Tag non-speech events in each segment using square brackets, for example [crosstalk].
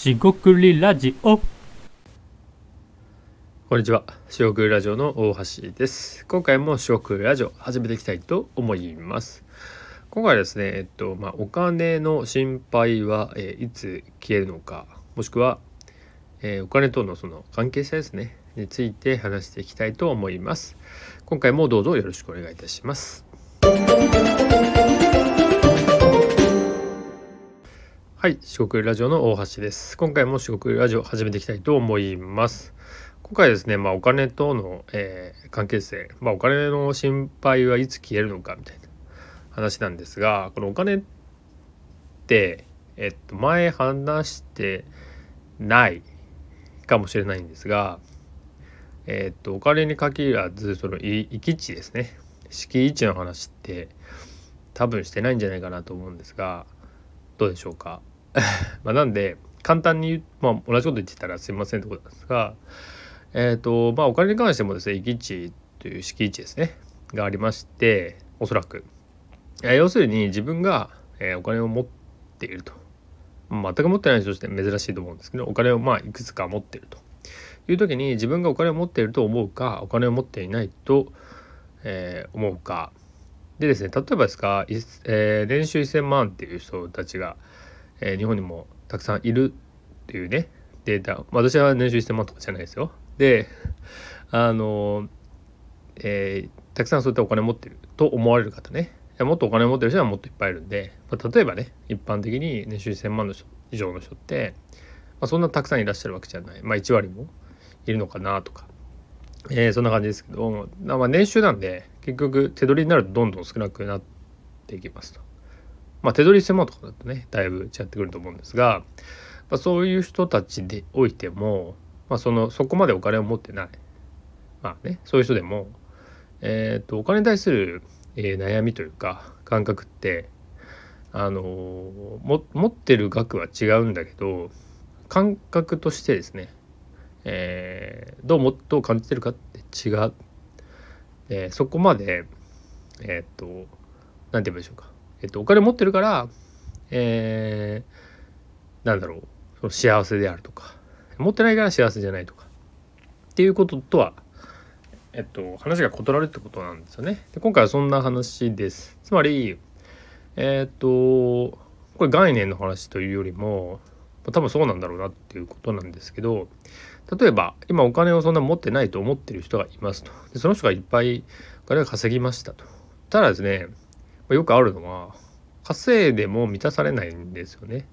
しごくりラジオこんにちは。四国ラジオの大橋です。今回も四国ラジオ始めていきたいと思います。今回ですね、えっと、まあ、お金の心配は、えーいつ消えるのか、もしくは、えーお金とのその関係性ですね、について話していきたいと思います。今回もどうぞよろしくお願いいたします。はい、四国ラジオの大橋です。今回も四国ラジオ始めていきたいと思います。今回ですね、まあ、お金との、えー関係性、まあ、お金の心配はいつ消えるのかみたいな話なんですがこのお金って、えっと、前話してないかもしれないんですが、えっと、お金に限らずそのい行き地ですね敷地の話って多分してないんじゃないかなと思うんですがどうでしょうか？[laughs] まなんで簡単に、まあ、同じこと言ってたらすいませんってことなんですがえっ、とまあお金に関してもですね行き地という敷地ですねがありましておそらく、え要するに自分が、えお金を持っていると。全く持ってない人として珍しいと思うんですけどお金をまあいくつか持っていると。いう時に自分がお金を持っていると思うかお金を持っていないと、え思うか。でですね例えばですか、えー年収1,000万っていう人たちが、えー日本にもたくさんいるっていうね。データ私は年収1,000万とかじゃないですよ。であの、えーたくさんそういったお金持ってると思われる方ね。もっとお金持ってる人はもっといっぱいいるんで、まあ、例えばね一般的に年収1,000万の人以上の人って、まあ、そんなたくさんいらっしゃるわけじゃない、まあ、1割もいるのかなとか、えーそんな感じですけど、まあ、年収なんで結局手取りになるとどんどん少なくなっていきますと。まあ、手取り1,000万とかだとねだいぶ違ってくると思うんですが、まあ、そういう人たちでおいても、まあ、そのそこまでお金を持ってないまあねそういう人でも、えー、とお金に対する、えー悩みというか感覚ってあのも持ってる額は違うんだけど感覚としてですね、えーどうもどう感じてるかって違う、えーそこまでえっ、と何て言えばいいでしょうか、えっとお金持ってるから、えーなんだろうその幸せであるとか持ってないから幸せじゃないとかっていうこととは、えっと、話が異なるってことなんですよね。で今回はそんな話です。つまりえっとこれ概念の話というよりも多分そうなんだろうなっていうことなんですけど例えば今お金をそんな持ってないと思ってる人がいますとでその人がいっぱいお金を稼ぎましたとただですねよくあるのは稼いでも満たされないんですよね。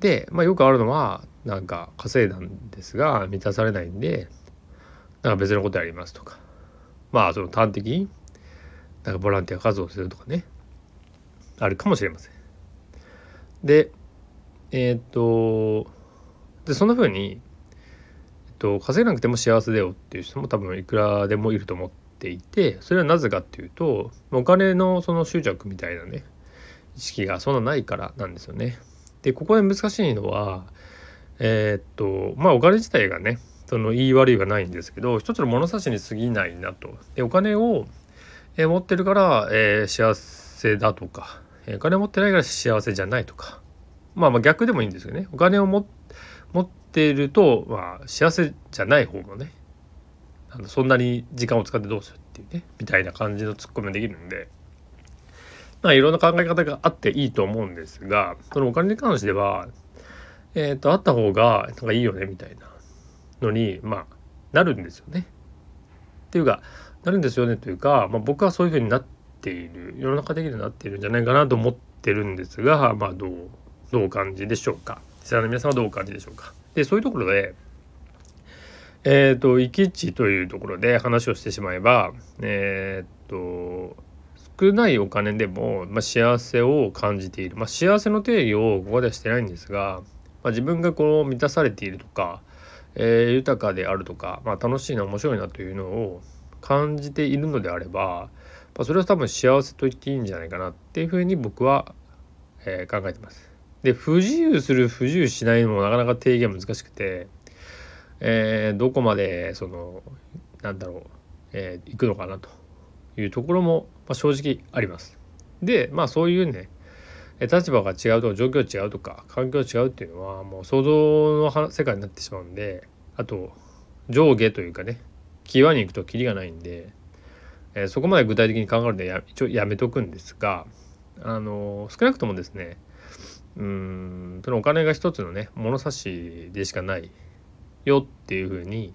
で、まあ、よくあるのはなんか稼いだんですが満たされないんでなんか別のことやりますとかまあその端的になんかボランティア活動するとかねあるかもしれません。でえーっとでそんな風に、えっと、稼げなくても幸せだよっていう人も多分いくらでもいると思っていてそれはなぜかっていうとお金のその執着みたいなね意識がそんなないからなんですよね。でここで難しいのはえーっとまあお金自体がねその言い悪いはないんですけど一つの物差しに過ぎないなと。でお金を、えー持ってるから、えー幸せだとか、えーお金持ってないから幸せじゃないとかまあまあ逆でもいいんですよね。お金を持っていると、まあ、幸せじゃない方もねあのそんなに時間を使ってどうするっていうねみたいな感じのツッコミもできるんで。まあ、いろんな考え方があっていいと思うんですがそのお金に関してはえっ、とあった方がなんかいいよねみたいなのにまあなるんですよね。っていうかなるんですよねというか、まあ、僕はそういうふうになっている世の中的になっているんじゃないかなと思ってるんですがまあどうどう感じでしょうか？リスナーの皆さんはどう感じでしょうか？でそういうところでえっ、と行き地というところで話をしてしまえばえっ、と少ないお金でも、まあ、幸せを感じている、まあ、幸せの定義をここではしてないんですが、まあ、自分がこう満たされているとか、えー豊かであるとか、まあ、楽しいな面白いなというのを感じているのであれば、まあ、それは多分幸せと言っていいんじゃないかなっていうふうに僕は、えー考えてます。で不自由する不自由しないのもなかなか定義が難しくて、えーどこまでそのなんだろう、えー行くのかなというところも、まあ、正直あります。でまあそういうね、立場が違うとか状況違うとか環境違うっていうのはもう想像の世界になってしまうんであと上下というかね際に行くとキリがないんで、えー、そこまで具体的に考えるのはや一応やめとくんですがあの少なくともですねうん。そのお金が一つのね物差しでしかないよっていうふうに、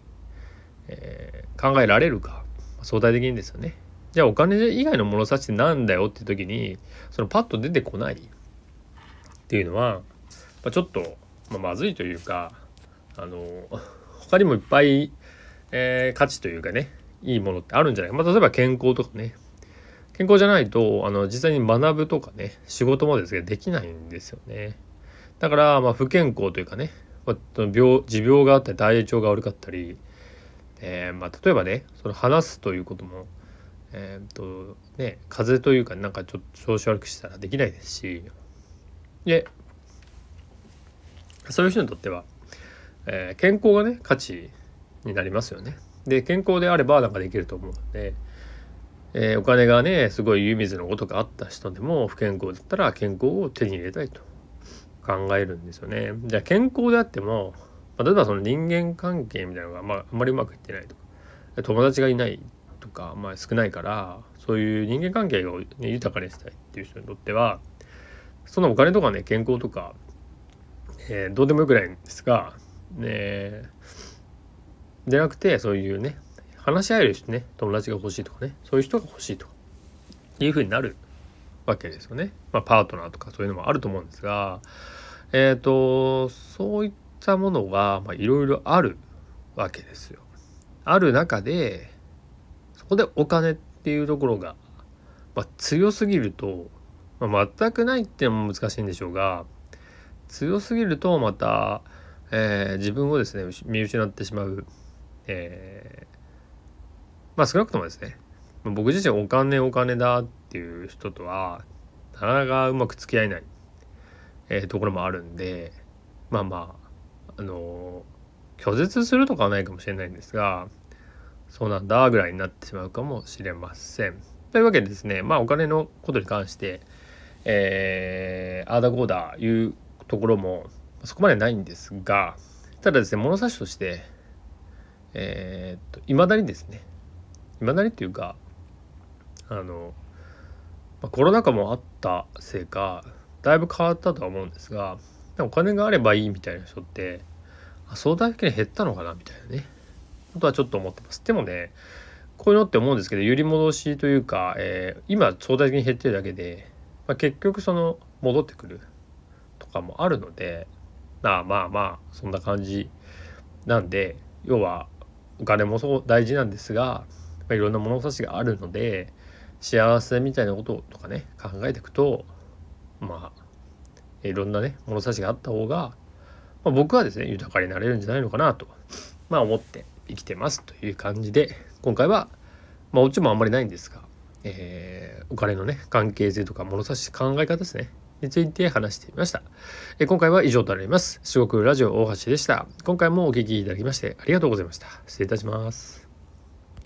えー、考えられるか。相対的にですよね。じゃあお金以外の物差しってなんだよっていう時にそのパッと出てこないっていうのは、まあ、ちょっと、まあ、まずいというかあの [laughs] 他にもいっぱい、えー、価値というかねいいものってあるんじゃないか、まあ、例えば健康とかね。健康じゃないとあの実際に学ぶとかね仕事もですけどできないんですよねだからまあ不健康というかね病持病があったり体調が悪かったり、えー、まあ例えばねその話すということもえー、っとね風邪というかなんかちょっと調子悪くしたらできないですしでそういう人にとっては、えー、健康がね価値になりますよね。で健康であればなんかできると思うので、えー、お金がねすごい湯水のことがあった人でも不健康だったら健康を手に入れたいと考えるんですよね。じゃあ健康であっても、まあ、例えばその人間関係みたいなのが、まあ、あんまりうまくいってないとか友達がいないとか、まあ、少ないからそういう人間関係を、ね、豊かにしたいっていう人にとってはそのお金とかね健康とか、えー、どうでもよくないんですが、ね、じゃなくてそういうね話し合える人ね友達が欲しいとかねそういう人が欲しいとかいうふうになるわけですよね。まあ、パートナーとかそういうのもあると思うんですがえっ、ー、とそういったものがいろいろあるわけですよ。ある中でそこでお金っていうところが、まあ、強すぎると、まあ、全くないっていうのも難しいんでしょうが強すぎるとまた、えー、自分をですね見失ってしまう、えー、まあ少なくともですね僕自身お金お金だっていう人とはなかなかうまく付き合えない、えー、ところもあるんでまあまああの拒絶するとかはないかもしれないんですがそうなんだぐらいになってしまうかもしれません。というわけでですねまあお金のことに関してえー、あーだこーだいうところもそこまでないんですがただですね物差しとしてえー、っといまだにですねまだにっていうかあの、ま、コロナ禍もあったせいかだいぶ変わったとは思うんですがお金があればいいみたいな人って相談だけに減ったのかなみたいなねことはちょっと思ってます。でもねこういうのって思うんですけど揺り戻しというか、えー、今相対的に減ってるだけで、まあ、結局その戻ってくるとかもあるのでまあまあまあそんな感じなんで要はお金もそう大事なんですが、ま、いろんな物差しがあるので幸せみたいなこととかね考えていくとまあいろんなね物差しがあった方が、まあ、僕はですね豊かになれるんじゃないのかなとまあ思って生きてますという感じで今回はまあオチもあんまりないんですが、えー、お金のね関係性とか物差し考え方ですねについて話してみました。え今回は以上となります。四国ラジオ大橋でした。今回もお聴きいただきましてありがとうございました。失礼いたします。